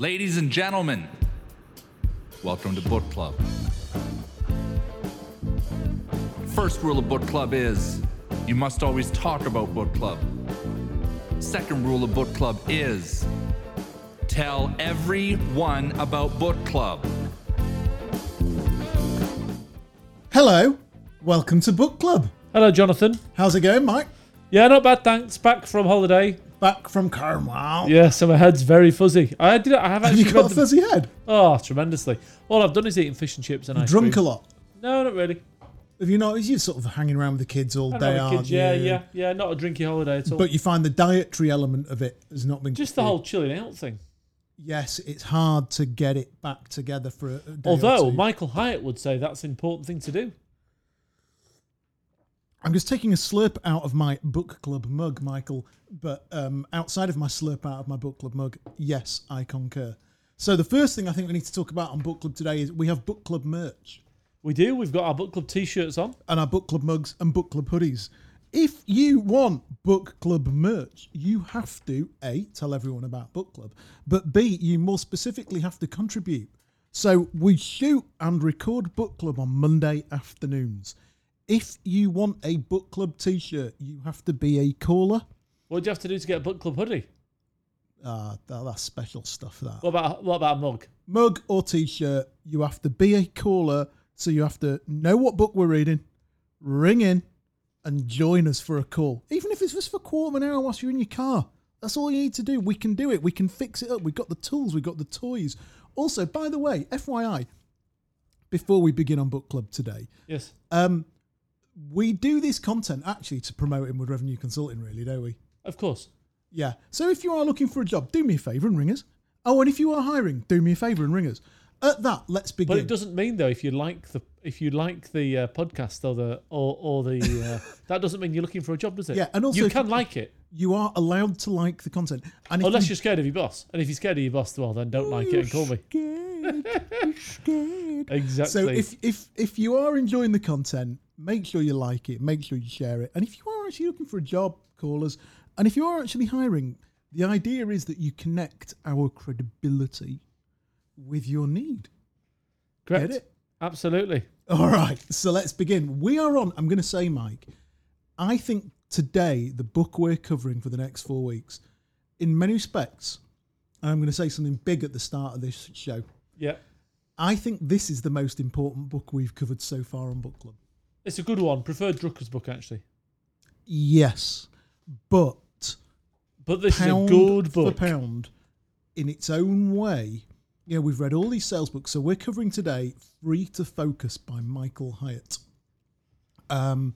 Ladies and gentlemen, welcome to Book Club. First rule of Book Club is you must always talk about Book Club. Second rule of Book Club is tell everyone about Book Club. Hello, welcome to Book Club. Hello, Jonathan. How's it going, Mike? Yeah, not bad, thanks. Back from holiday. Back from Cornwall. Yeah, so my head's very fuzzy. I did. I have Have actually you got a read them- fuzzy head? Oh, tremendously. All I've done is eating fish and chips and ice Drunk a lot. No, not really. Have you noticed you're sort of hanging around with the kids all day, don't aren't kids. Yeah, you? yeah, yeah. Not a drinky holiday at all. But you find the dietary element of it has not been Just the whole chilling out thing. Yes, it's hard to get it back together for a, a day or Although two. Michael Hyatt would say that's an important thing to do. I'm just taking a slurp out of my book club mug, Michael. But um, outside of my slurp out of my book club mug, yes, I concur. So the first thing I think we need to talk about on book club today is we have book club merch. We do. We've got our book club T-shirts on. and our book club mugs and book club hoodies. If you want book club merch, you have to A, tell everyone about book club, but B, you more specifically have to contribute. So we shoot and record book club on Monday afternoons. If you want a book club t shirt, you have to be a caller. What do you have to do to get a book club hoodie? Ah, that, that's special stuff, that. What about what about a mug? Mug or t shirt, you have to be a caller. So you have to know what book we're reading, ring in, and join us for a call. Even if it's just for a quarter of an hour whilst you're in your car. That's all you need to do. We can do it. We can fix it up. We've got the tools. We've got the toys. Also, by the way, FYI, before we begin on book club today, Yes. um, we do this content actually to promote with revenue consulting, really, don't we? Of course. Yeah. So if you are looking for a job, do me a favour and ring us. Oh, and if you are hiring, do me a favour and ring us. At that, let's begin. But it doesn't mean though if you like the if you like the uh, podcast or the or, or the uh, that doesn't mean you're looking for a job, does it? Yeah, and also you can you- like it you are allowed to like the content. And if unless you you're scared of your boss. And if you're scared of your boss, well then don't like it and call me. Scared, you're scared. Exactly. So if if if you are enjoying the content, make sure you like it, make sure you share it. And if you are actually looking for a job, call us. And if you are actually hiring, the idea is that you connect our credibility with your need. Correct. Get it? Absolutely. All right, so let's begin. We are on, I'm going to say, Mike, I think today, the book we're covering for the next four weeks, in many respects, and I'm going to say something big at the start of this show, Yeah. I think this is the most important book we've covered so far on Book Club. It's a good one. Preferred Drucker's book actually. Yes, but But this is a good book. for pound, in its own way, know, we've read all these sales books. So we're covering today Free to Focus by Michael Hyatt. Um,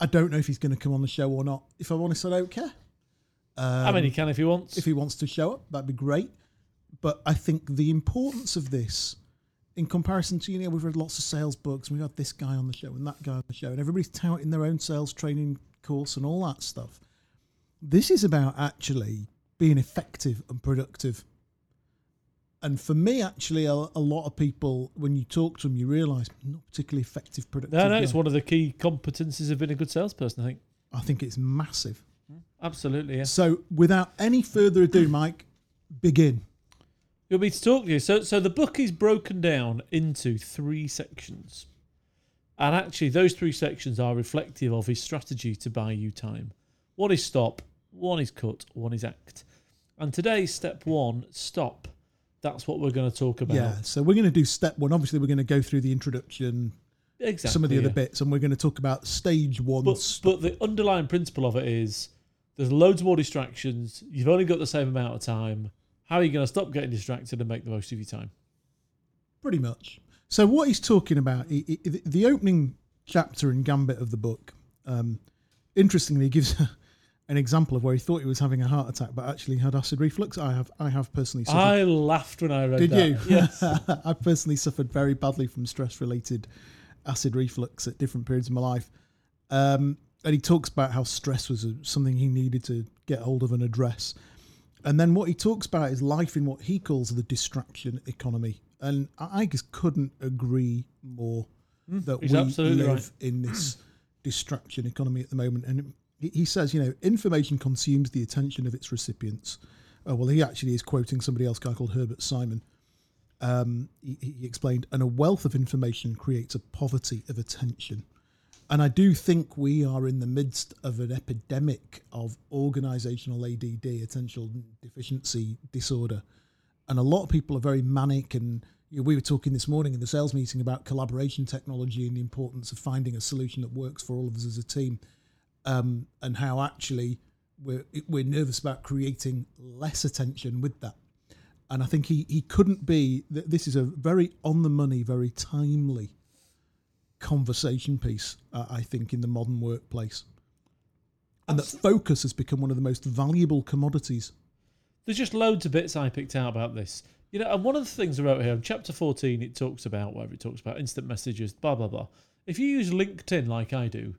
I don't know if he's going to come on the show or not. If I'm honest, I don't care. I mean, he can if he wants. If he wants to show up, that'd be great. But I think the importance of this, in comparison to, you know, we've read lots of sales books, and we've had this guy on the show and that guy on the show, and everybody's touting their own sales training course and all that stuff. This is about actually being effective and productive. And for me, actually, a, a lot of people, when you talk to them, you realise not particularly effective, productive. no, no, it's one of the key competencies of being a good salesperson. I think. I think it's massive. Absolutely. Yeah. So, without any further ado, Mike, begin. You want me to talk to you? So, so the book is broken down into three sections, and actually, those three sections are reflective of his strategy to buy you time. One is stop, one is cut, one is act. And today's step one, stop. That's what we're going to talk about. Yeah, so we're going to do step one. Obviously, we're going to go through the introduction, exactly. some of the other bits, and we're going to talk about stage one. But, but the underlying principle of it is there's loads more distractions. You've only got the same amount of time. How are you going to stop getting distracted and make the most of your time? pretty much. So what he's talking about, he, he- the- opening chapter in Gambit of the book, um, interestingly, gives an example of where he thought he was having a heart attack, but actually had acid reflux. I have, I have personally suffered. I laughed when I read that. Did that. you? Yes. I personally suffered very badly from stress-related acid reflux at different periods of my life. Um, and he talks about how stress was a, something he needed to get hold of and address. And then what he talks about is life in what he calls the distraction economy. And I just couldn't agree more that Mm, he's we absolutely live right. in this distraction economy at the moment. And he says, you know, information consumes the attention of its recipients Oh well, he actually is quoting somebody else, a guy called Herbert Simon. Um, he, he explained, and a wealth of information creates a poverty of attention. And I do think we are in the midst of an epidemic of organizational ADD, attention deficiency disorder. And a lot of people are very manic. And you know, we were talking this morning in the sales meeting about collaboration technology and the importance of finding a solution that works for all of us as a team, um, and how actually we're, we're nervous about creating less attention with that. And I think he, he couldn't be, th- this is a very on the money, very timely conversation piece, uh, I think, in the modern workplace. And that focus has become one of the most valuable commodities. There's just loads of bits I picked out about this. You know, and one of the things I wrote here in chapter 14, it talks about whatever it talks about, instant messages, blah, blah, blah. If you use LinkedIn like I do,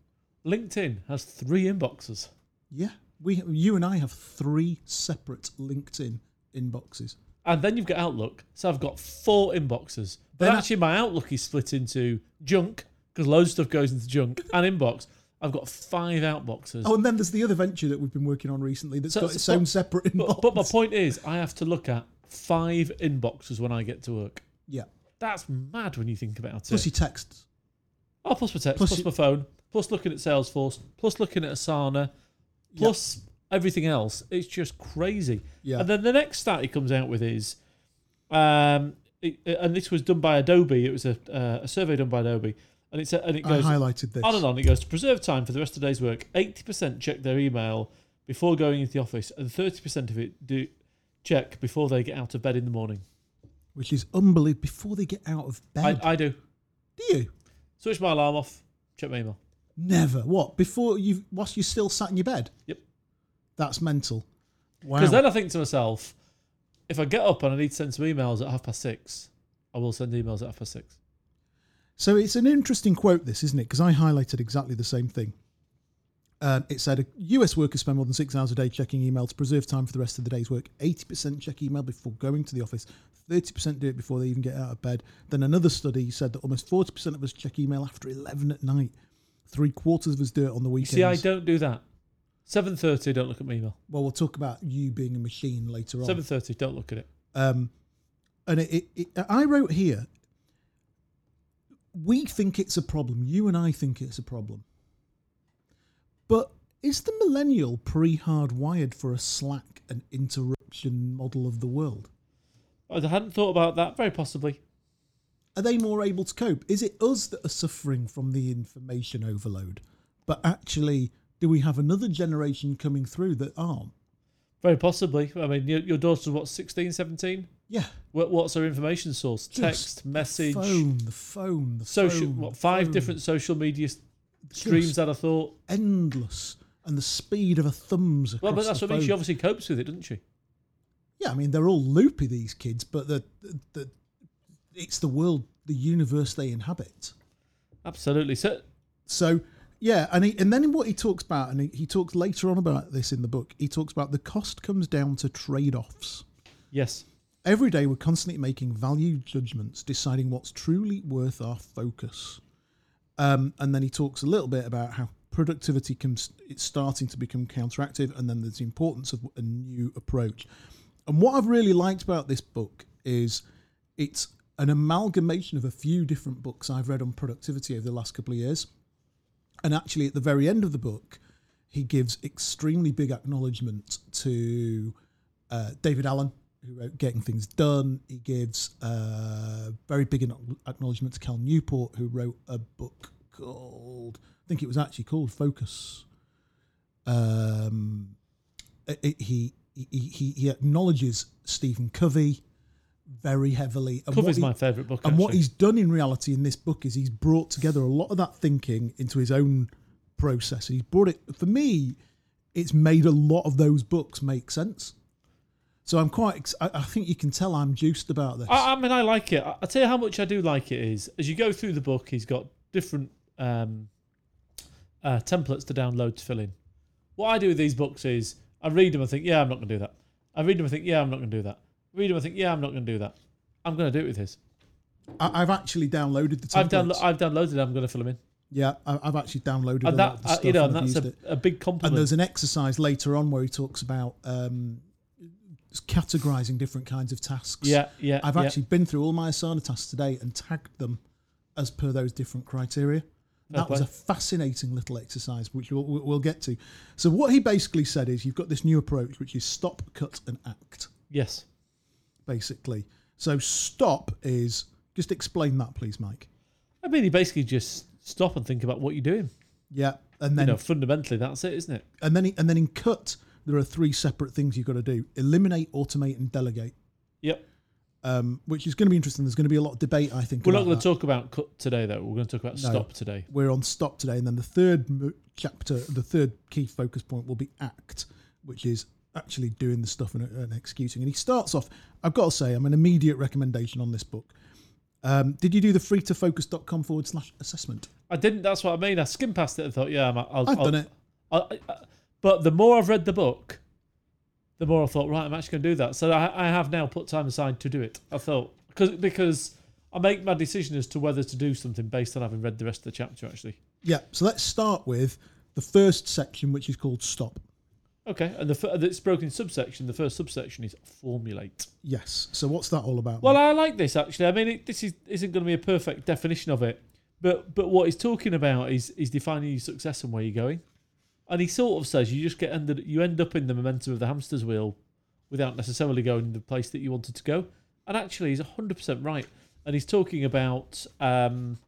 LinkedIn has three inboxes. Yeah, we, you and I have three separate LinkedIn inboxes. And then you've got Outlook. So I've got four inboxes. But Then I- actually, my Outlook is split into junk, because loads of stuff goes into junk, and inbox. I've got five outboxes. Oh, and then there's the other venture that we've been working on recently that's So- got its so- own separate inbox. but, but my point is, I have to look at five inboxes when I get to work. yeah, That's mad when you think about plus it. your texts. Oh, plus my text, plus plus, you- my phone, plus looking at Salesforce, plus looking at Asana, plus everything else. It's just crazy. Yeah. And then the next stat he comes out with is, um, it, and this was done by Adobe. It was a, uh, a survey done by Adobe, and it's uh, and it I goes highlighted this. on and on. It goes to preserve time for the rest of the day's work. Eighty percent check their email before going into the office, and thirty percent of it do check before they get out of bed in the morning. Which is unbelievable. Before they get out of bed. I, I do. do you? Switch my alarm off. Check my email. Never. What? Before you, whilst you're still sat in your bed? Yep. That's mental. Wow. Because then I think to myself, if I get up and I need to send some emails at half past six, I will send emails at half past six. So it's an interesting quote, this, isn't it? Because I highlighted exactly the same thing. Um, it said US workers spend more than six hours a day checking email to preserve time for the rest of the day's work. 80% check email before going to the office, 30% do it before they even get out of bed. Then another study said that almost 40% of us check email after 11 at night. Three quarters of us do it on the You weekends. see, I don't do that. Seven thirty, don't look at my email. well, we'll talk about you being a machine later on. Seven thirty, don't look at it. Um, and it, it, it, I wrote here, we think it's a problem. You and I think it's a problem. But is the millennial pre hardwired for a slack and interruption model of the world? I hadn't thought about that. Very possibly. Are they more able to cope? Is it us that are suffering from the information overload? But actually, do we have another generation coming through that aren't? Very possibly. I mean, your, your daughter's what, 16, 17? Yeah. What, what's her information source? Just Text, the message, phone, the phone, the social. phone, What five phone. different social media streams Just that I thought. endless and the speed of a thumbs Well, but that's the what I mean. She obviously copes with it, doesn't she? Yeah, I mean they're all loopy these kids, but the, the, the it's the world, the universe they inhabit. Absolutely. So So yeah, and he, and then in what he talks about, and he, he talks later on about this in the book. He talks about the cost comes down to trade offs. yes, Every day we're constantly making value judgments, deciding what's truly worth our focus. Um, and then he talks a little bit about how productivity comes it's starting to become counteractive and then there's the importance of a new approach. And what I've really liked about this book is it's an amalgamation of a few different books I've read on productivity over the last couple of years. And actually, at the very end of the book, he gives extremely big acknowledgement to uh, David Allen, who wrote Getting Things Done. He gives uh, very big acknowledgement to Cal Newport, who wrote a book called, I think it was actually called Focus. Um, he, he, he, he acknowledges Stephen Covey very heavily. And Covey's he- my favourite book. and what he's done in reality in this book is he's brought together a lot of that thinking into his own process. He's brought it, for me, it's made a lot of those books make sense. So I'm quite, I, I think you can tell I'm juiced about this. I, I mean, I like it. I, tell you how much I do like it is as you go through the book, he's got different um, uh, templates to download to fill in. What I do with these books is I read them and think, yeah, I'm not going to do that. I read them and think, yeah, I'm not going to do that. I read them and think, yeah, I'm not going to do that. I'm going to do it with his. I, I've actually downloaded the templates. I've, downlo- I've downloaded it. I'm going to fill them in. yeah, I, I've actually downloaded a And that, the uh, stuff you know, and and that's a, a big compliment. And there's an exercise later on where he talks about um, categorizing different kinds of tasks. Yeah, yeah. I've yeah. actually been through all my Asana tasks today and tagged them as per those different criteria. Oh, that was a fascinating little exercise, which we'll, we'll get to. So what he basically said is, you've got this new approach, which is stop, cut, and act, Yes. basically. So stop is just explain that, please, Mike. I mean, you basically just stop and think about what you're doing. Yeah, and You then know, fundamentally, that's it, isn't it? and then and then in cut, there are three separate things you've got to do: eliminate, automate, and delegate. Yep. Um, which is going to be interesting. There's going to be a lot of debate, I think. We're not going to talk about cut today, though. We're going to talk about No. stop today. we're on stop today, and then the third chapter, the third key focus point will be act, which is actually doing the stuff and, and executing. And he starts off. I've got to say, I'm an immediate recommendation on this book. Um, did you do the free to focus.com forward slash assessment? I didn't. That's what I mean. I skimmed past it and thought, yeah, I'm, I'll, I've I'll, done it. I, I- but the more I've read the book, the more I thought, right, I'm actually going to do that. So I, I have now put time aside to do it. I thought because because I make my decision as to whether to do something based on having read the rest of the chapter. Actually, Yeah. So let's start with the first section, which is called stop. okay. And the it's broken in subsection. The first subsection is formulate. Yes. So what's that all about? Well, I like this actually. I mean, it, this is isn't going to be a perfect definition of it, but but what he's talking about is is defining your success and where you're going, and he sort of says you just get ended, you end up in the momentum of the hamster's wheel, without necessarily going the place that you wanted to go. And actually, he's hundred percent right, and he's talking about um,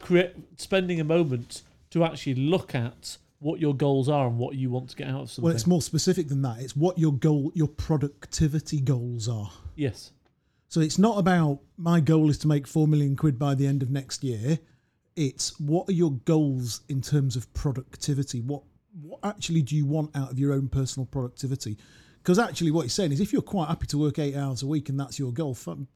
create spending a moment to actually look at what your goals are and what you want to get out of something. well, it's more specific than that. It's what your goal, your productivity goals are. yes, So it's not about my goal is to make four million quid by the end of next year. It's what are your goals in terms of productivity? What what actually do you want out of your own personal productivity? Because actually, what he's saying is, if you're quite happy to work eight hours a week and that's your goal, fun,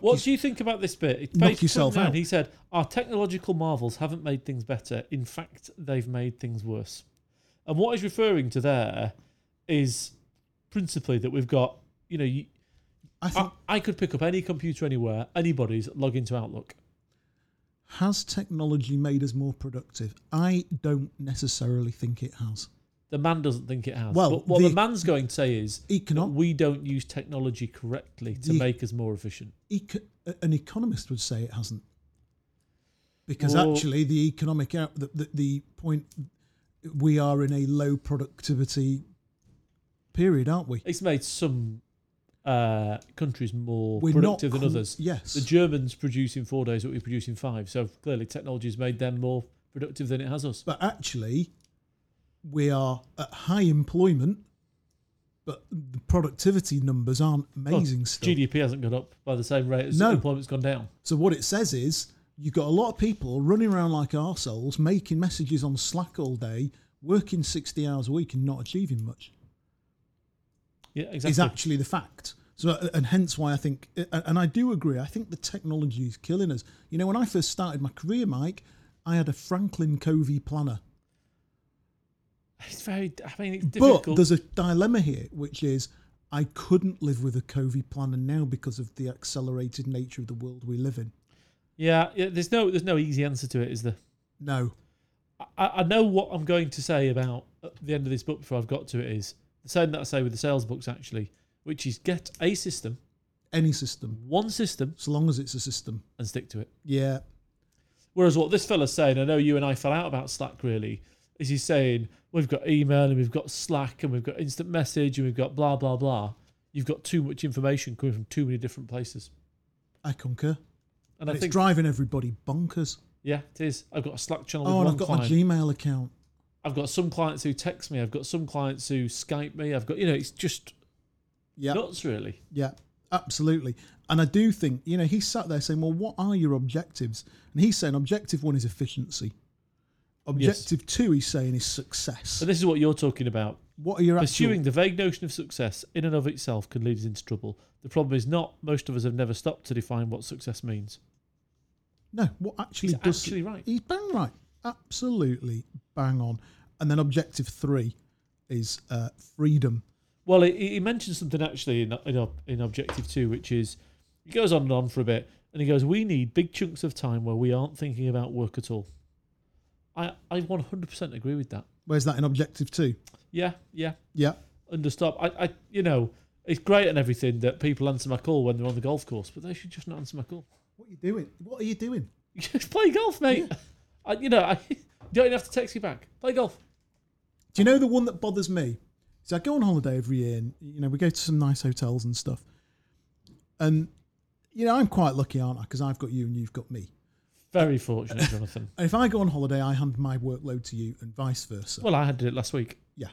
What do you think about this bit? It- Knock yourself out. He said, Our technological marvels haven't made things better. In fact, they've made things worse. And what he's referring to there is principally that we've got, you know, you, I think I, I could pick up any computer anywhere, anybody's, log into Outlook. Has technology made us more productive? I don't necessarily think it has. The man doesn't think it has. Well, but what the, the- man's going to say is Econo- we don't use technology correctly to The- make us more efficient. eco- an economist would say it hasn't because Well- actually the economic out the, the, the point we are in a low productivity period aren't we It's made some uh, countries more we're productive than others. yes The Germans produce in four days what we produce in five. So clearly, technology has made them more productive than it has us. but actually we are at high employment but the productivity numbers aren't amazing still GDP hasn't gone up by the same rate as No. employment's gone down. so what it says is you've got a lot of people running around like arseholes making messages on slack all day working 60 hours a week and not achieving much Yeah, exactly. is actually the fact. So, uh, and hence why I think, and and I do agree. I think the technology is killing us. You know, when I first started my career, Mike, I had a Franklin Covey planner, It's very. I mean, it's but there's a dilemma here, which is I couldn't live with a Covey planner now because of the accelerated nature of the world we live in. yeah, yeah. There's no. There's no easy answer to it, is there? No, I, I know what I'm going to say about at the end of this book before I've got to it is same that I say with the sales books actually, which is get a system, any system, one system, so long as it's a system. and stick to it. Yeah, Whereas what this fella's saying, I know you and I fell out about Slack really, is he's saying we've got email and we've got Slack and we've got instant message and we've got blah blah blah. You've got too much information coming from too many different places. I concur. And I it's think driving everybody bonkers. yeah, it is. I've got a Slack channel Oh, and I've got client. my Gmail account. I've got some clients who text me. I've got some clients who Skype me. I've got you know, it's just Yeah, nuts really. Yeah, absolutely. And I do think, you know, he sat there saying, well, what are your objectives? And he's saying objective one is efficiency. Objective two, he's saying, is success. So this is what you're talking about. What are your Pursuing actual... the vague notion of success in and of itself can lead us into trouble. The problem is not most of us have never stopped to define what success means. No, what actually He's does... actually right. He's bang right. Absolutely bang on. And then objective three is uh, freedom. Well, he, he mentions something actually in, in in objective two, which is he goes on and on for a bit, and he goes, "We need big chunks of time where we aren't thinking about work at all." I I 100% agree with that. Where's that in objective two? Yeah, yeah. Yeah. Understop. I, I you know, It's great and everything that people answer my call when they're on the golf course, but they should just not answer my call. What are you doing? What are you doing? Just play golf, mate. I, you know, I don't even have to text you back. Play golf. Do you know the one that bothers me? So I go on holiday every year, and you know we go to some nice hotels and stuff. And you know I'm quite lucky, aren't I? Because I've got you and you've got me. Very fortunate, Jonathan. And if I go on holiday, I hand my workload to you, and vice versa. Well, I had it last week. Yeah.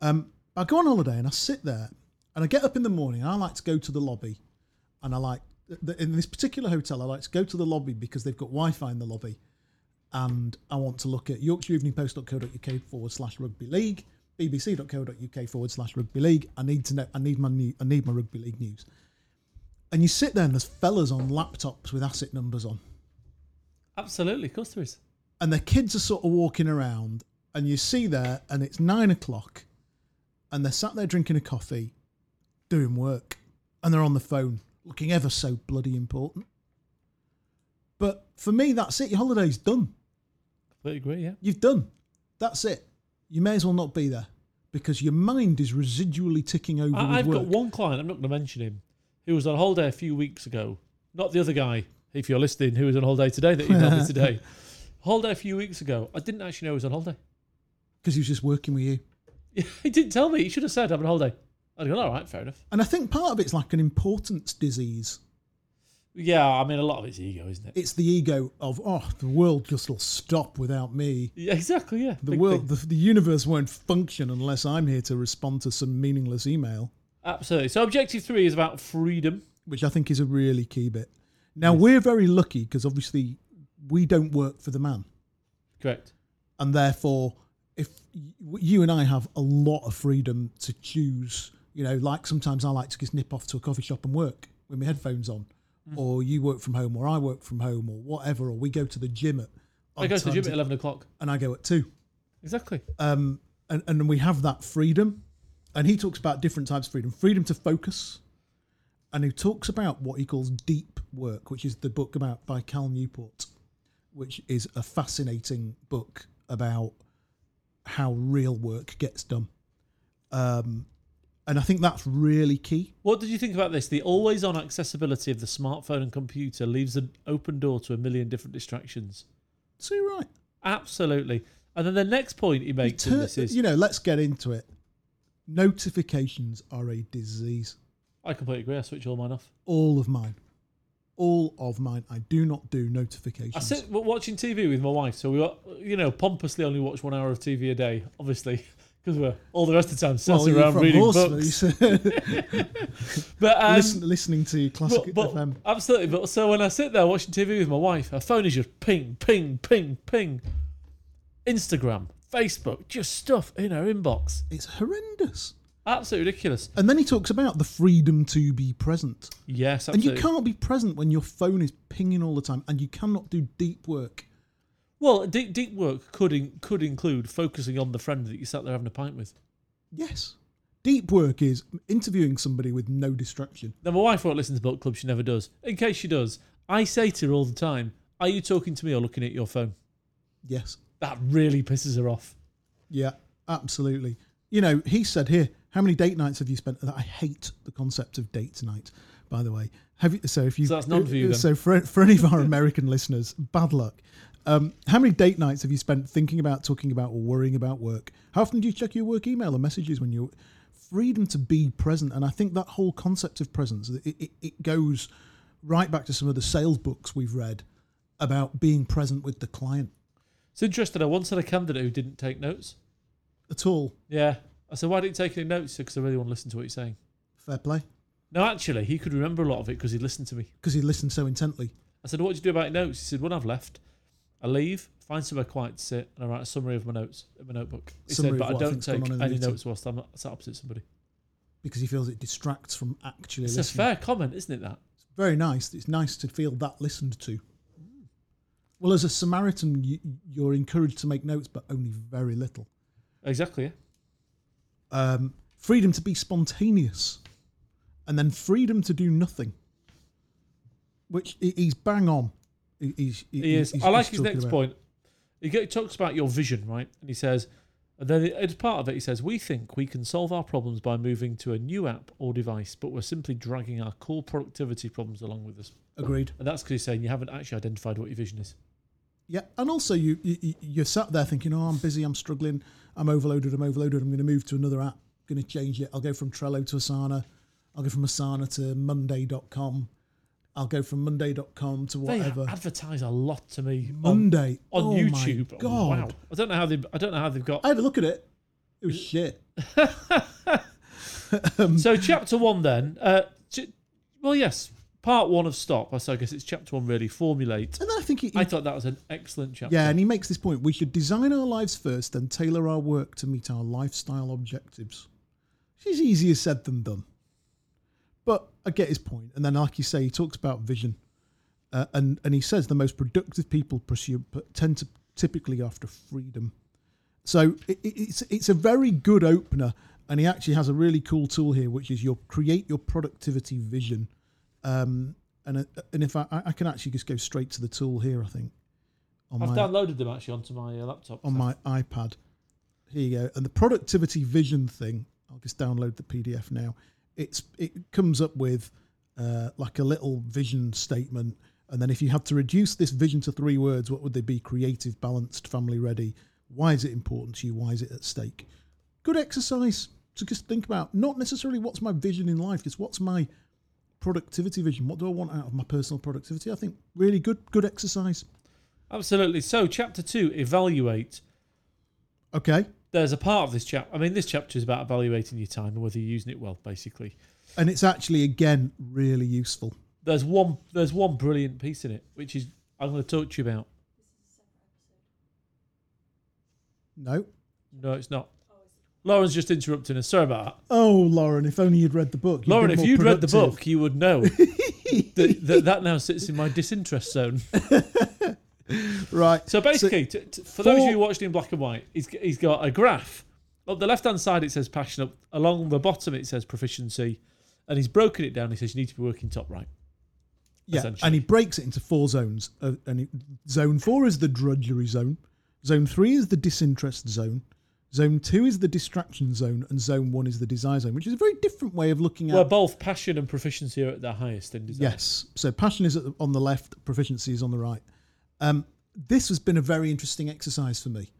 Um, I go on holiday and I sit there and I get up in the morning and I like to go to the lobby and I like in this particular hotel I like to go to the lobby because they've got Wi-Fi in the lobby and I want to look at yorkshireeveningpost.co.uk forward slash rugby league bbc.co.uk forward slash rugby league. I need to know I need my new, I need my rugby league news. And you sit there and there's fellas on laptops with asset numbers on. Absolutely, of course there is. and the kids are sort of walking around and you see there and it's nine o'clock and they're sat there drinking a coffee doing work and they're on the phone looking ever so bloody important. But for me that's it. Your holiday's done Completely agree. Yeah. you've done that's it you may as well not be there because your mind is residually ticking over I, work. got one client. I'm not going to mention him. Who was on holiday a few weeks ago. Not the other guy. If you're listening, who was on holiday today that emailed me today. Holiday a few weeks ago. I didn't actually know he was on holiday. because he was just working with you he didn't tell me. He should have said I'm on holiday. I'd go, all right, fair enough. and i think part of it's like an importance disease Yeah, I mean, a lot of it's ego, isn't it? it's the ego of oh the world just will stop without me Yeah, exactly. Yeah. The Big world, the, the universe won't function unless I'm here to respond to some meaningless email, Absolutely. So, objective three is about freedom. which I think is a really key bit. Now we're very lucky because obviously we don't work for the man, Correct. and therefore, if you and I have a lot of freedom to choose, you know, like sometimes I like to just nip off to a coffee shop and work with my headphones on, or you work from home, or I work from home, or whatever, or we go to the gym at. I go to the gym at 11 o'clock. and I go at two. Exactly. um, and, and we have that freedom. And he talks about different types of freedom freedom to focus. And he talks about what he calls deep work, which is the book about by Cal Newport, which is a fascinating book about how real work gets done. Um, and I think that's really key. What did you think about this? The always on accessibility of the smartphone and computer leaves an open door to a million different distractions. So you're right. Absolutely. And then the next point he makes in this is you know, let's get into it. Notifications are a disease. I completely agree. I switch all mine off. All of mine. All of mine. I do not do notifications. I sit watching TV with my wife, so we, you know, pompously only watch one hour of TV a day, obviously, because we're all the rest of the time sat Well, around reading books. But um, listen, listening to classic but, but FM. absolutely. But so when I sit there watching TV with my wife, her phone is just ping, ping, ping, ping. Instagram, Facebook, just stuff in her inbox. It's horrendous. Absolutely ridiculous. And then he talks about the freedom to be present. Yes, And you can't be present when your phone is pinging all the time, and you cannot do deep work. Well, deep, deep work could in, could include focusing on the friend that you sat there having a pint with. Yes. Deep work is interviewing somebody with no distraction. Now, my wife won't listen to book club. She never does. In case she does, I say to her all the time, "Are you talking to me or looking at your phone?" Yes. That really pisses her off. Yeah, absolutely. You know, he said here, how many date nights have you spent? I hate the concept of date night, by the way. Have you? So if you, So that's none for you uh, then. So for for any of our American listeners, bad luck. Um, how many date nights have you spent thinking about, talking about, or worrying about work? How often do you check your work email or messages when you're freedom to be present? And I think that whole concept of presence, it, it, it goes right back to some of the sales books we've read about being present with the client It's interesting. I once had a candidate who didn't take notes. at all. Yeah, I said, "Why didn't you take any notes?" Because I really want to listen to what you're saying. Fair play, No, actually, he could remember a lot of it because he'd listened to me. because he listened so intently. I said, "What did you do about your notes?" He said, "When I've left, I leave, find somewhere quiet to sit, and I write a summary of my notes in my notebook." He Summary said, of "But I what I don't think's gone take on in the any meeting." notes whilst I'm sat opposite somebody." because he feels it distracts from actually It's a listening. fair comment, isn't it? That It's very nice. It's nice to feel that listened to. Well, as a Samaritan, you, you're encouraged to make notes, but only very little. exactly. Yeah. Um, freedom to be spontaneous, and then freedom to do nothing. Which he- he's bang on. He- He's, He is. he's- I like his next about. point. He talks about your vision, right? And he says, And then as part of it, he says, We think we can solve our problems by moving to a new app or device, but we're simply dragging our core productivity problems along with us. Agreed. And that's because he's saying you haven't actually identified what your vision is. Yeah, and also you, you you're sat there thinking, oh, I'm busy, I'm struggling, I'm overloaded, I'm overloaded. I'm going to move to another app. I'm going to change it. I'll go from Trello to Asana. I'll go from Asana to Monday.com. I'll go from Monday.com to whatever. They advertise a lot to me Monday on Oh my YouTube. God, Wow. I don't know how they I don't know how they've got I had a look at it. It was shit. So chapter one then. Uh, well, yes, part one of stop. So I guess it's chapter one really formulate. And then I think he, I thought that was an excellent chapter. yeah, and he makes this point: we should design our lives first, then tailor our work to meet our lifestyle objectives. Which is easier said than done, but I get his point. And then, like you say, he talks about vision, uh, and and he says the most productive people pursue tend to typically after freedom. So it, it- it's it's a very good opener, and he actually has a really cool tool here, which is your create your productivity vision. Um, and uh, and if I, I can actually just go straight to the tool here, I think I've my downloaded them actually onto my uh, laptop. on so- my iPad. Here you go, and the productivity vision thing. I'll just download the PDF now. It's it comes up with uh, like a little vision statement, and then if you had to reduce this vision to three words, what would they be? Creative, balanced, family ready. Why is it important to you? Why is it at stake? Good exercise to just think about. Not necessarily what's my vision in life, just what's my productivity vision. What do I want out of my personal productivity? I think really good good exercise. Absolutely. So chapter two, evaluate. Okay. There's a part of this chapter. I mean, this chapter is about evaluating your time and whether you're using it well, basically. And it's actually again really useful. There's one. There's one brilliant piece in it, which is I'm going to talk to you about. No. No, it's not. Lauren's just interrupting us. Sorry about that. Oh, Lauren, if only you'd read the book. Lauren, if you'd read the book, you would know that, that that now sits in my disinterest zone. Right. So basically, t- t- for those of you who watched it in black and white, he's, he's got a graph. Up the left hand side, it says passion. Up along the bottom, it says proficiency. And he's broken it down. He says you need to be working top right. yeah, and he breaks it into four zones. Uh, and he, zone four is the drudgery zone. Zone three is the disinterest zone. Zone two is the distraction zone, and zone one is the desire zone, which is a very different way of looking at. Where both passion and proficiency are at their highest in design. Yes. So passion is at the, on the left, proficiency is on the right. Um, this has been a very interesting exercise for me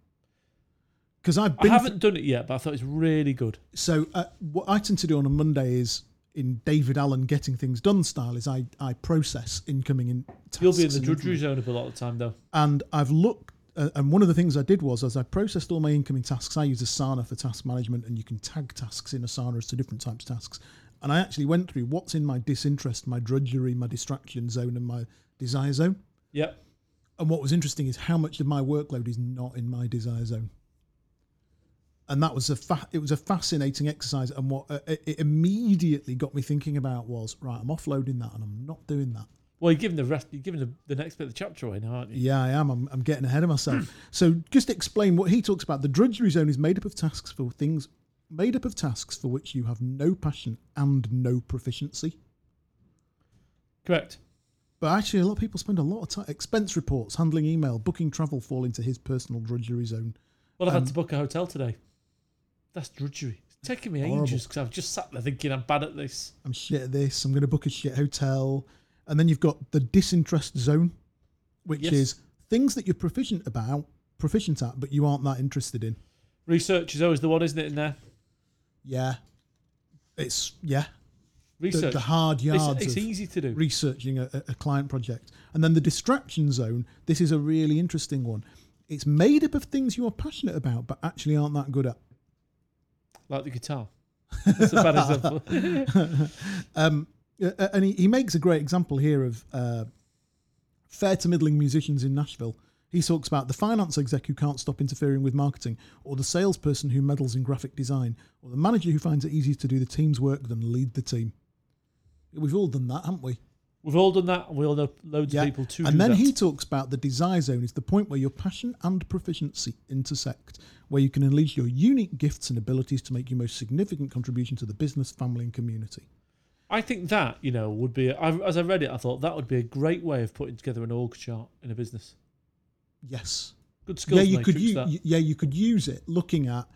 because I've I been. haven't done it yet, but I thought it's really good. so uh, what I tend to do on a Monday is in David Allen getting things done style is I I process incoming in. Tasks You'll be in the drudgery zone a lot of the time, though. And I've looked, uh, and one of the things I did was as I processed all my incoming tasks, I use Asana for task management, and you can tag tasks in Asana as to different types of tasks. And I actually went through what's in my disinterest, my drudgery, my distraction zone, and my desire zone. Yep. And what was interesting is how much of my workload is not in my desire zone. And that was a fa- it was a fascinating exercise. And what uh, it immediately got me thinking about was right, I'm offloading that, and I'm not doing that. Well, you're giving the rest. You're giving the, the next bit of the chapter away now, aren't you? Yeah, I am. I'm, I'm getting ahead of myself. so just explain what he talks about. The drudgery zone is made up of tasks for things made up of tasks for which you have no passion and no proficiency. Correct. But actually, a lot of people spend a lot of time. Expense reports, handling email, booking travel fall into his personal drudgery zone. Well, I've Um, had to book a hotel today. That's drudgery. It's taking me Horrible. ages because I've just sat there thinking I'm bad at this. I'm shit at this. I'm going to book a shit hotel. And then you've got the disinterest zone, which Yes. is things that you're proficient about, proficient at, but you aren't that interested in. Research is always the one, isn't it? In there, Yeah. It's, yeah. The, research. the hard yards it's of easy to do. researching a, a client project. And then the distraction zone, this is a really interesting one. It's made up of things you are passionate about, but actually aren't that good at. like the guitar. That's a bad example. Um, and he, he makes a great example here of uh, fair to middling musicians in Nashville. He talks about the finance exec who can't stop interfering with marketing, or the salesperson who meddles in graphic design, or the manager who finds it easier to do the team's work than lead the team. We've all done that, haven't we? We've all done that, and we all know loads Yeah. of people too. and then that. he talks about the desire zone is the point where your passion and proficiency intersect, where you can unleash your unique gifts and abilities to make your most significant contribution to the business, family, and community. I think that you know would be. I, as I read it, I thought that would be a great way of putting together an org chart in a business. Yes. Good skills yeah, you could u- that. y- yeah you could use it looking at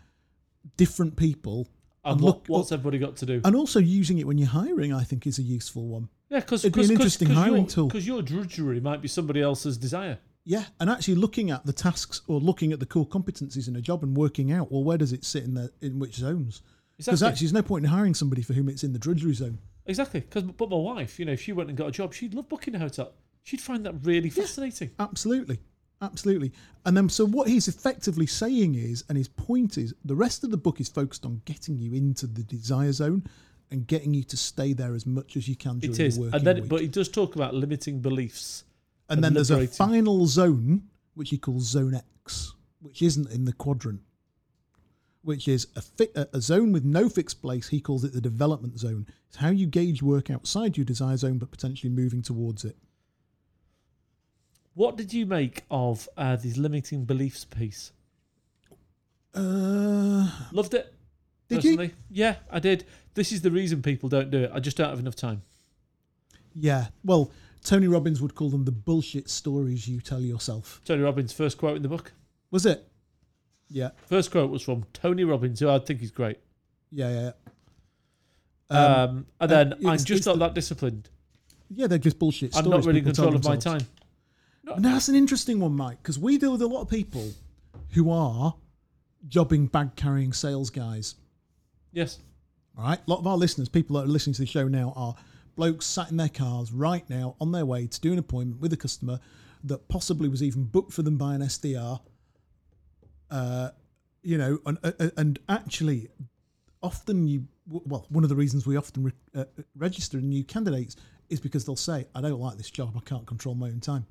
different people and and what, look- what's everybody got to do? and also using it when you're hiring. I think is a useful one. yeah, because it'd be an interesting hiring tool. Because your drudgery might be somebody else's desire. Yeah, and actually looking at the tasks or looking at the core competencies in a job and working out well where does it sit in the in which zones. Because Exactly. actually, there's no point in hiring somebody for whom it's in the drudgery zone. Exactly. Because but my wife, you know, if she went and got a job, she'd love booking a hotel. She'd find that really fascinating. Absolutely. Absolutely. And then, so what he's effectively saying is, and his point is, the rest of the book is focused on getting you into the desire zone and getting you to stay there as much as you can during It is, the working and then week. but he does talk about limiting beliefs. and then there's a final zone, which he calls Zone X, which isn't in the quadrant, which is a, fi- a a zone with no fixed place. He calls it the development zone. It's how you gauge work outside your desire zone, but potentially moving towards it. What did you make of uh, these limiting beliefs piece? Uh, Loved it. Did you? personally. Yeah, I did. This is the reason people don't do it. I just don't have enough time. yeah. Well, Tony Robbins would call them the bullshit stories you tell yourself. Tony Robbins' first quote in the book. Was it? Yeah. First quote was from Tony Robbins, who I think is great. Yeah. Yeah. yeah. Um, and then and I'm it's- just it's not the- that disciplined. yeah, they're just bullshit stories. I'm not really in people tell control of my themselves. time. Now that's an interesting one, Mike, because we deal with a lot of people who are jobbing bag carrying sales guys. Yes. All right, a lot of our listeners, people that are listening to the show now, are blokes sat in their cars right now on their way to do an appointment with a customer that possibly was even booked for them by an SDR. Uh, you know, and, and, and actually, often you well, one of the reasons we often re, uh, register new candidates is because they'll say, "I don't like this job. I can't control my own time."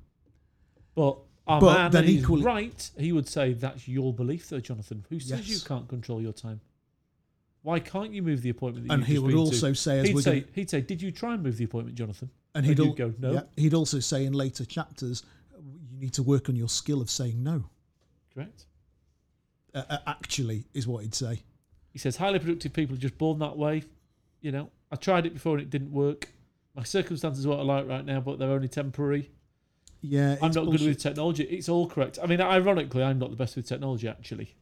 But our But man, then and equally- right, he would say that's your belief, though, Jonathan. Who says you can't control your time? Why can't you move the appointment? And he would also to? say, as he'd say, gonna- he'd say, did you try and move the appointment, Jonathan? And he'd, al- go, no. yeah, he'd also say in later chapters, you need to work on your skill of saying no. Correct. Uh, uh, actually, is what he'd say. He says highly productive people are just born that way. You know, I tried it before and it didn't work. My circumstances are what I like right now, but they're only temporary. Yeah, I'm not good with technology. It's all correct. I mean, ironically, I'm not the best with technology actually.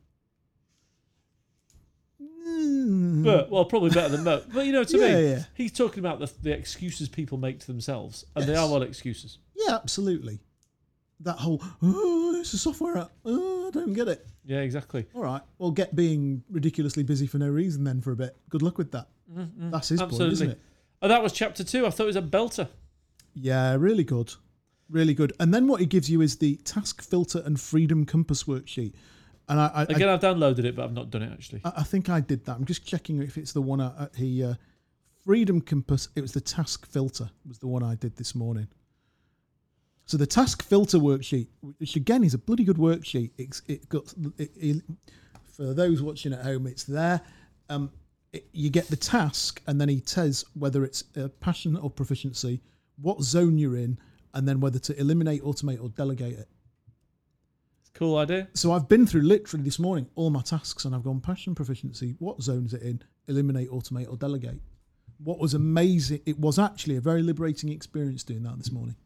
Mm. But well, probably better than most. But you know I Yeah, mean. yeah. He's talking about the, the excuses people make to themselves, and they are well excuses. Yeah, absolutely. That whole oh, it's a software app. Oh, I don't get it. Yeah, exactly. All right, well, get being ridiculously busy for no reason then for a bit. Good luck with that. That's his point, isn't Absolutely. it? And that was chapter two. I thought it was a belter. Yeah, really good, really good. And then what he gives you is the task filter and freedom compass worksheet. And I, I, Again, I, have downloaded it, but I've not done it actually. I, I think I did that. I'm just checking if it's the one I, I- he uh, Freedom Compass. It was the task filter was the one I did this morning. So the task filter worksheet, which again is a bloody good worksheet. It's it got it, it, for those watching at home. It's there. Um, it, you get the task, and then he says whether it's a passion or proficiency, what zone you're in, and then whether to eliminate, automate, or delegate it. Cool idea. So I've been through literally this morning all my tasks and I've gone passion proficiency. What zone is it in? Eliminate, automate, or delegate. What was amazing, it was actually a very liberating experience doing that this morning.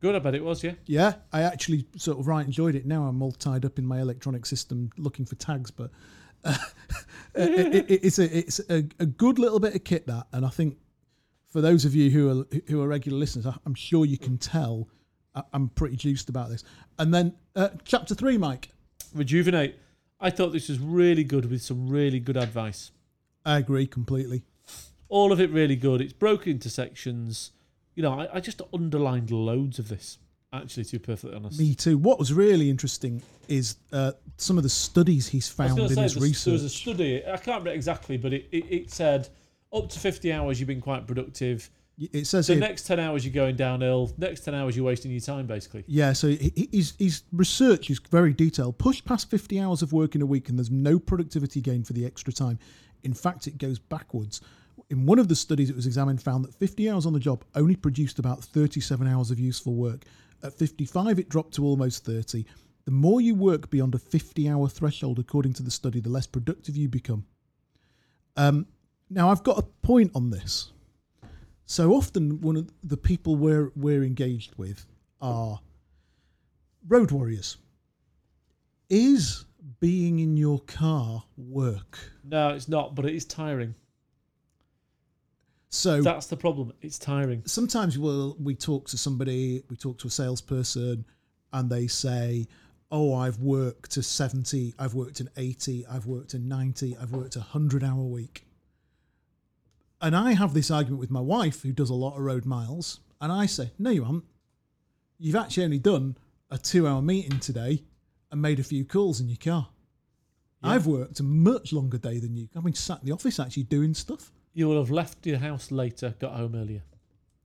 Good, I bet it was. Yeah. Yeah, I actually sort of right enjoyed it. Now I'm all tied up in my electronic system looking for tags, but uh, it, it- it's a it's a, a good little bit of kit that, and I think for those of you who are who are regular listeners, I'm sure you can tell I'm pretty juiced about this. And then uh, chapter three, Mike. Rejuvenate. I thought this was really good with some really good advice. I agree completely. All of it really good. It's broken into sections. You know, I, I just underlined loads of this. Actually, to be perfectly honest. Me too. What was really interesting is uh, some of the studies he's found in to his say there's- there was a study. I can't remember exactly, but it, it, it said up to 50 hours you've been quite productive. It says The here, next 10 hours you're going downhill. Next 10 hours you're wasting your time, basically. yeah. So his his research is very detailed. Push past fifty hours of work in a week, and there's no productivity gain for the extra time. In fact, it goes backwards. In one of the studies it was examined, found that 50 hours on the job only produced about 37 hours of useful work. At 55, it dropped to almost 30. The more you work beyond a 50 hour threshold, according to the study, the less productive you become. Um, now, I've got a point on this. So often, one of the people we're, we're engaged with are road warriors. Is being in your car work? No, it's not, but it is tiring. So That's the problem. It's tiring. sometimes we'll we talk to somebody, we talk to a salesperson, and they say, "Oh, I've worked to seventy, I've worked an eighty, I've worked a ninety, I've worked a hundred hour week." And I have this argument with my wife, who does a lot of road miles, and I say, "No, you haven't. You've actually only done a two-hour meeting today and made a few calls in your car. I've worked a much longer day than you. I've been sat in the office actually doing stuff." You will have left your house later, got home earlier.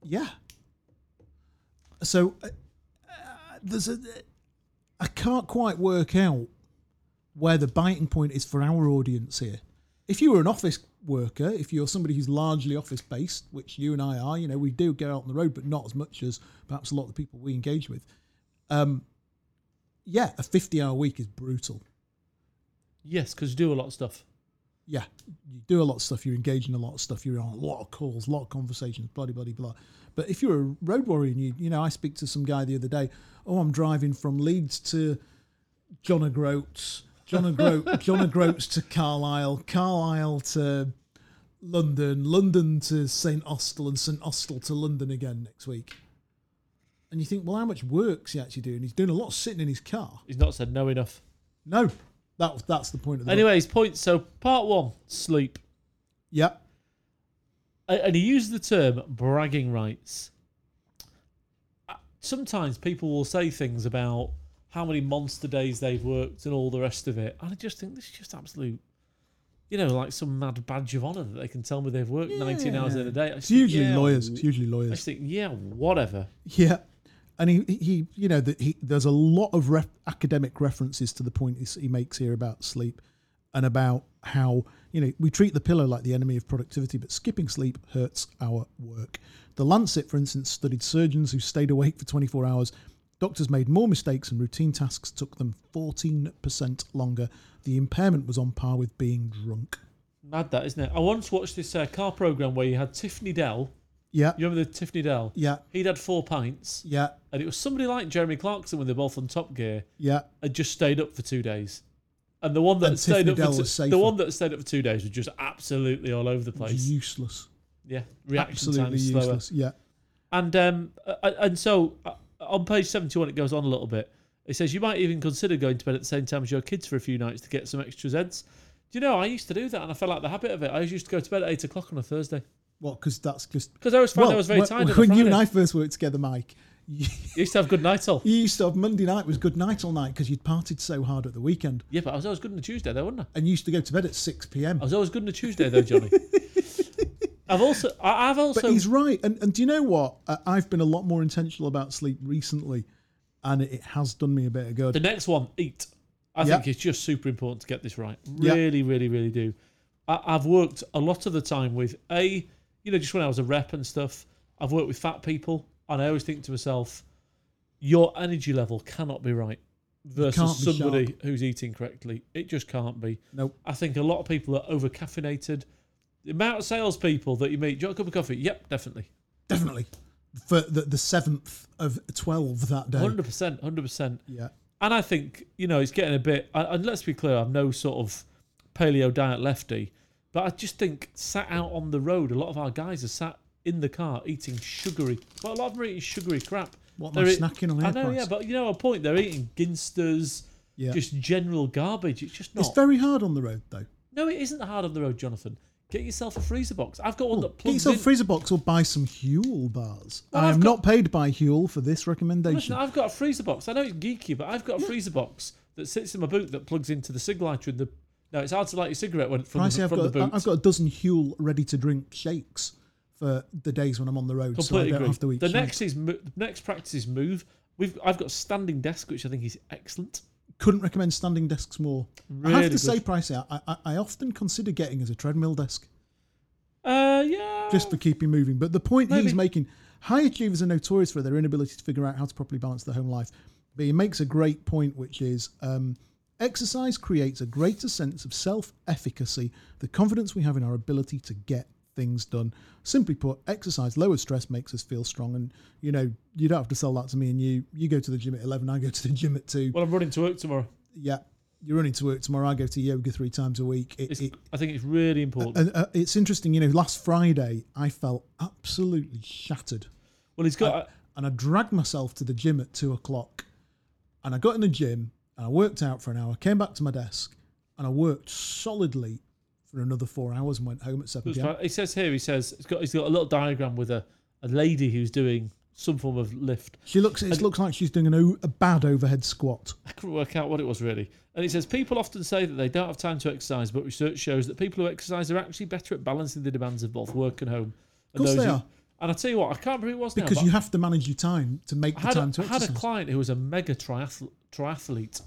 Yeah. So uh, uh, there's a. I can't quite work out where the biting point is for our audience here. If you were an office worker, if you're somebody who's largely office based, which you and I are, you know, we do go out on the road, but not as much as perhaps a lot of the people we engage with. Um, yeah, a 50 hour week is brutal. Yes, because you do a lot of stuff. yeah, you do a lot of stuff, you're engaged in a lot of stuff, you're on a lot of calls, a lot of conversations, bloody, bloody, blah, blah. But if you're a road warrior and you, you know, I speak to some guy the other day, oh, I'm driving from Leeds to John O'Groats, John O'Groat, John O'Groats to Carlisle, Carlisle to London, London to St. Austell, and St. Austell to London again next week. And you think, well, how much work's he actually doing? He's doing a lot of sitting in his car. He's not said no enough. No, that, that's the point of the. Anyways, point. So part one, sleep. Yeah, A- and he used the term bragging rights. Uh, Sometimes people will say things about how many monster days they've worked and all the rest of it, and I just think this is just absolute, you know, like some mad badge of honor that they can tell me they've worked 19 hours in a day. It's think, usually yeah, lawyers. It's usually I lawyers. just think, yeah, whatever. Yeah, and he he you know that he there's a lot of ref, academic references to the point he makes here about sleep and about how you know we treat the pillow like the enemy of productivity, but skipping sleep hurts our work. The Lancet, for instance, studied surgeons who stayed awake for 24 hours. Doctors made more mistakes and routine tasks took them 14% longer. The impairment was on par with being drunk. Mad that, isn't it? I once watched this uh, car program where you had Tiff Needell. Yeah, You remember the Tiff Needell? yeah, He'd had four pints, yeah, and it was somebody like Jeremy Clarkson when they're both on Top Gear. yeah. had just stayed up for two days. And the one that And stayed Tiffany up Dell for two, the one that stayed up for two days was just absolutely all over the place. useless. Yeah, reaction Absolutely time slower. useless. Yeah. And um, and so uh, on page seventy-one, it goes on a little bit. It says you might even consider going to bed at the same time as your kids for a few nights to get some extra zeds. Do you know I used to do that, and I fell out the habit of it. I used to go to bed at eight o'clock on a Thursday Well, because that's just because I always found I was very tired. When you and I first worked together, Mike, you, You used to have good night all. you used to have Monday night was good night all night because you'd partied so hard at the weekend, Yeah, but I was always good on a Tuesday though, wasn't I? and you used to go to bed at six p.m. I was always good on a Tuesday though, Johnny. I've also, I've also, But he's right, and and do you know what? I've been a lot more intentional about sleep recently, and it, has done me a bit of good. The next one, eat. I Yeah. think it's just super important to get this right. Really, really, really do. I, I've worked a lot of the time with a, you know, just when I was a rep and stuff. I've worked with fat people, and I always think to myself, your energy level cannot be right versus be somebody sharp. who's eating correctly. It just can't be. Nope. I think a lot of people are over caffeinated. The amount of salespeople that you meet, do you want a cup of coffee? Yep, definitely. Definitely, for the the seventh of twelve that day. Hundred percent, hundred percent. Yeah, And I think, you know, it's getting a bit, and let's be clear, I'm no sort of paleo diet lefty, but I just think sat out on the road, a lot of our guys are sat in the car eating sugary, well, a lot of them are eating sugary crap. what am They're eat- snacking on I know, yeah, but you know, a point, they're eating Ginsters, yeah. just general garbage. It's just not. it's very hard on the road though. no, it isn't hard on the road, Jonathan. Get yourself a freezer box. I've got one that plugs Get yourself in. a freezer box or buy some Huel bars. Well, I I've am got- not paid by Huel for this recommendation. Listen, I've got a freezer box. I know it's geeky, but I've got a freezer box that sits in my boot that plugs into the cig lighter in the. No, it's hard to light your cigarette when from, Pricey, the, I've from got the boot. I've got a dozen Huel ready to drink shakes for the days when I'm on the road, so I Completely don't agree. have to eat. the shakes. next is mo- the next practice is move. We've I've got a standing desk which I think is excellent. Couldn't recommend standing desks more. I have to say, good. Pricey, I, I, I often consider getting as a treadmill desk Uh, yeah. just for keeping moving. But the point Maybe. he's making, high achievers are notorious for their inability to figure out how to properly balance their home life. But he makes a great point, which is um, exercise creates a greater sense of self efficacy, the confidence we have in our ability to get things done. Simply put, exercise lowers stress, makes us feel strong. And, you know, you don't have to sell that to me and you. You go to the gym at 11, I go to the gym at 2. Well, I'm running to work tomorrow. yeah, you're running to work tomorrow. I go to yoga three times a week. It, it, I think it's really important. and, uh, it's interesting, you know. Last Friday, I felt absolutely shattered, well, he's got. and I dragged myself to the gym at two o'clock, and I got in the gym and I worked out for an hour. Came back to my desk, and I worked solidly for another four hours and went home at seven pm. He says here, he says, he's got, he's got a little diagram with a, a lady who's doing some form of lift. She looks. It looks like she's doing an o- a bad overhead squat. I couldn't work out what it was really. And he says, people often say that they don't have time to exercise, but research shows that people who exercise are actually better at balancing the demands of both work and home. And course those they who- are. And I tell you what, I can't remember who it was Because but you have to manage your time to make I the had, time to I had a client who was a mega triath- triathlete.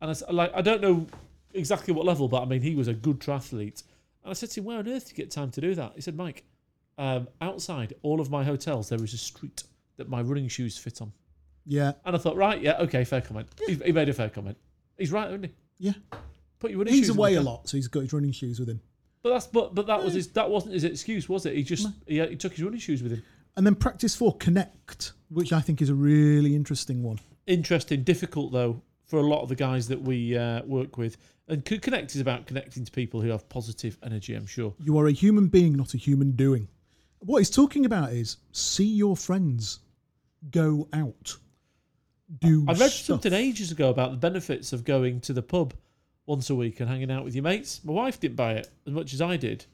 And I, like, I don't know exactly what level, but I mean, he was a good triathlete. And I said to him, where on earth do you get time to do that? He said, Mike, um, outside all of my hotels, there is a street that my running shoes fit on. Yeah, And I thought, right, yeah, okay, fair comment. He, he made a fair comment. He's right, isn't he? yeah. Put your running He's shoes away a lot, so he's got his running shoes with him. But that's but but that was his that wasn't his excuse, was it? He just he, he took his running shoes with him. And then practice four, connect, which I think is a really interesting one. Interesting, difficult though for a lot of the guys that we uh, work with. And connect is about connecting to people who have positive energy. I'm sure. You are a human being, not a human doing. What he's talking about is see your friends, go out, do. I read stuff. something ages ago about the benefits of going to the pub once a week and hanging out with your mates. My wife didn't buy it as much as I did,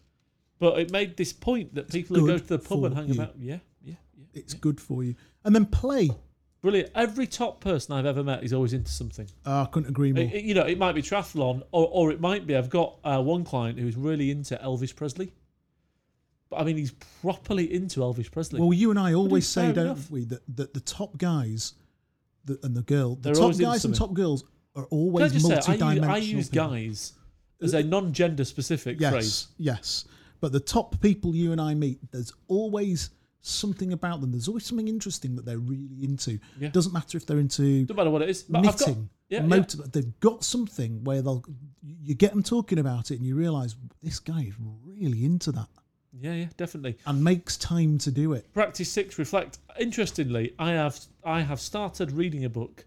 but it made this point that people who go to the pub and hang you. about, yeah, yeah, yeah, It's good for you. And then play. Brilliant. Every top person I've ever met is always into something. Oh, I couldn't agree more. It- it- you know, it might be triathlon, or, or it might be. I've got uh, one client who's really into Elvis Presley. But I mean, he's properly into Elvis Presley. well, you and I always say, fair don't enough. we, that, that the top guys the, and the girl, the They're top always into guys and something. top girls are Can I always just say, I multi-dimensional. use, I use people. guys as a non-gender specific Yes, phrase. yes. But the top people you and I meet, there's always something about them. There's always something interesting that they're really into. Yeah. It doesn't matter if they're into doesn't matter what it is. But I've got, knitting, yeah, yeah. They've got something where they'll. You get them talking about it, and you realise this guy is really into that, yeah, yeah, definitely. and makes time to do it. Practice six, reflect. Interestingly, I have I have started reading a book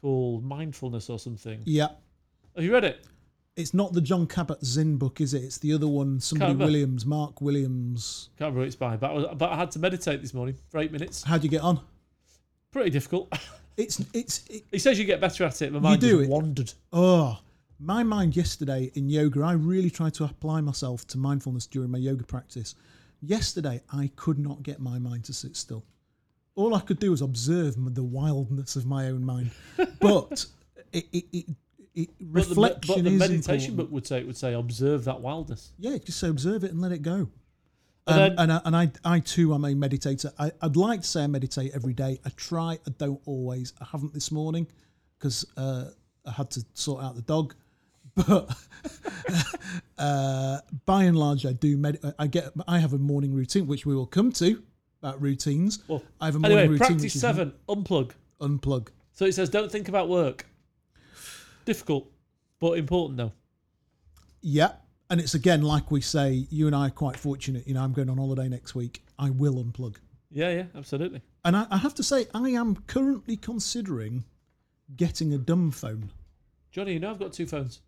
called Mindfulness or something. Yeah. Have you read it? It's not the Jon Kabat-Zinn book, is it? It's the other one, somebody remember. Williams, Mark Williams. Can't remember who it's by, but I, was, but I had to meditate this morning for eight minutes. How'd you get on? Pretty difficult. It's it's it, he says you get better at it. My mind do just it. wandered. Oh, my mind yesterday in yoga, I really tried to apply myself to mindfulness during my yoga practice. Yesterday, I could not get my mind to sit still. All I could do was observe the wildness of my own mind. But it, it, it, it But the, but the meditation important. book would say it would say observe that wildness. Yeah, just say observe it and let it go. And Um, and I, and I, I too am a meditator. I, I'd like to say I meditate every day. I try. I don't always. I haven't this morning because uh, I had to sort out the dog. But uh, by and large, I do. Med- I get. I have a morning routine, which we will come to about routines. Well, I have a morning anyway, routine. practice seven. Unplug. Unplug. So it says don't think about work. Difficult, but important though. Yeah. And it's again, like we say, you and I are quite fortunate. You know, I'm going on holiday next week. I will unplug. Yeah, yeah, absolutely. And I, I have to say, I am currently considering getting a dumb phone. Johnny, you know I've got two phones.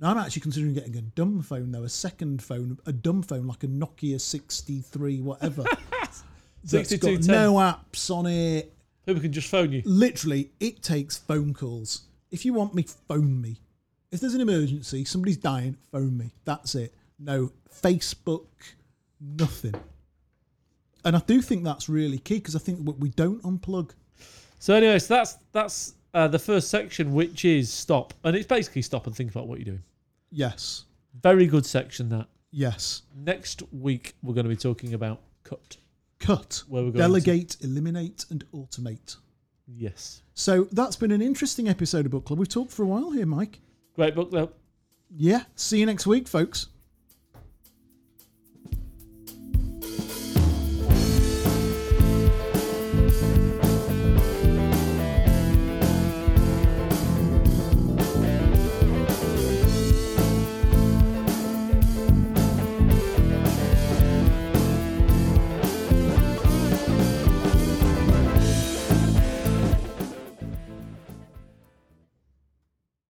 Now, I'm actually considering getting a dumb phone, though, a second phone, a dumb phone like a Nokia 63, whatever. that's got no apps on it. People can just phone you. Literally, it takes phone calls. If you want me, phone me. If there's an emergency, somebody's dying, phone me. That's it. No Facebook, nothing. And I do think that's really key because I think we- we don't unplug. So anyway, so that's that's uh, the first section, which is stop, and it's basically stop and think about what you're doing. Yes. Very good section that. Yes. Next week we're going to be talking about cut. Cut, Where we're going delegate, eliminate, and automate. Yes, So that's been an interesting episode of Book Club. We've talked for a while here, Mike. great book though. Yeah. See you next week, folks.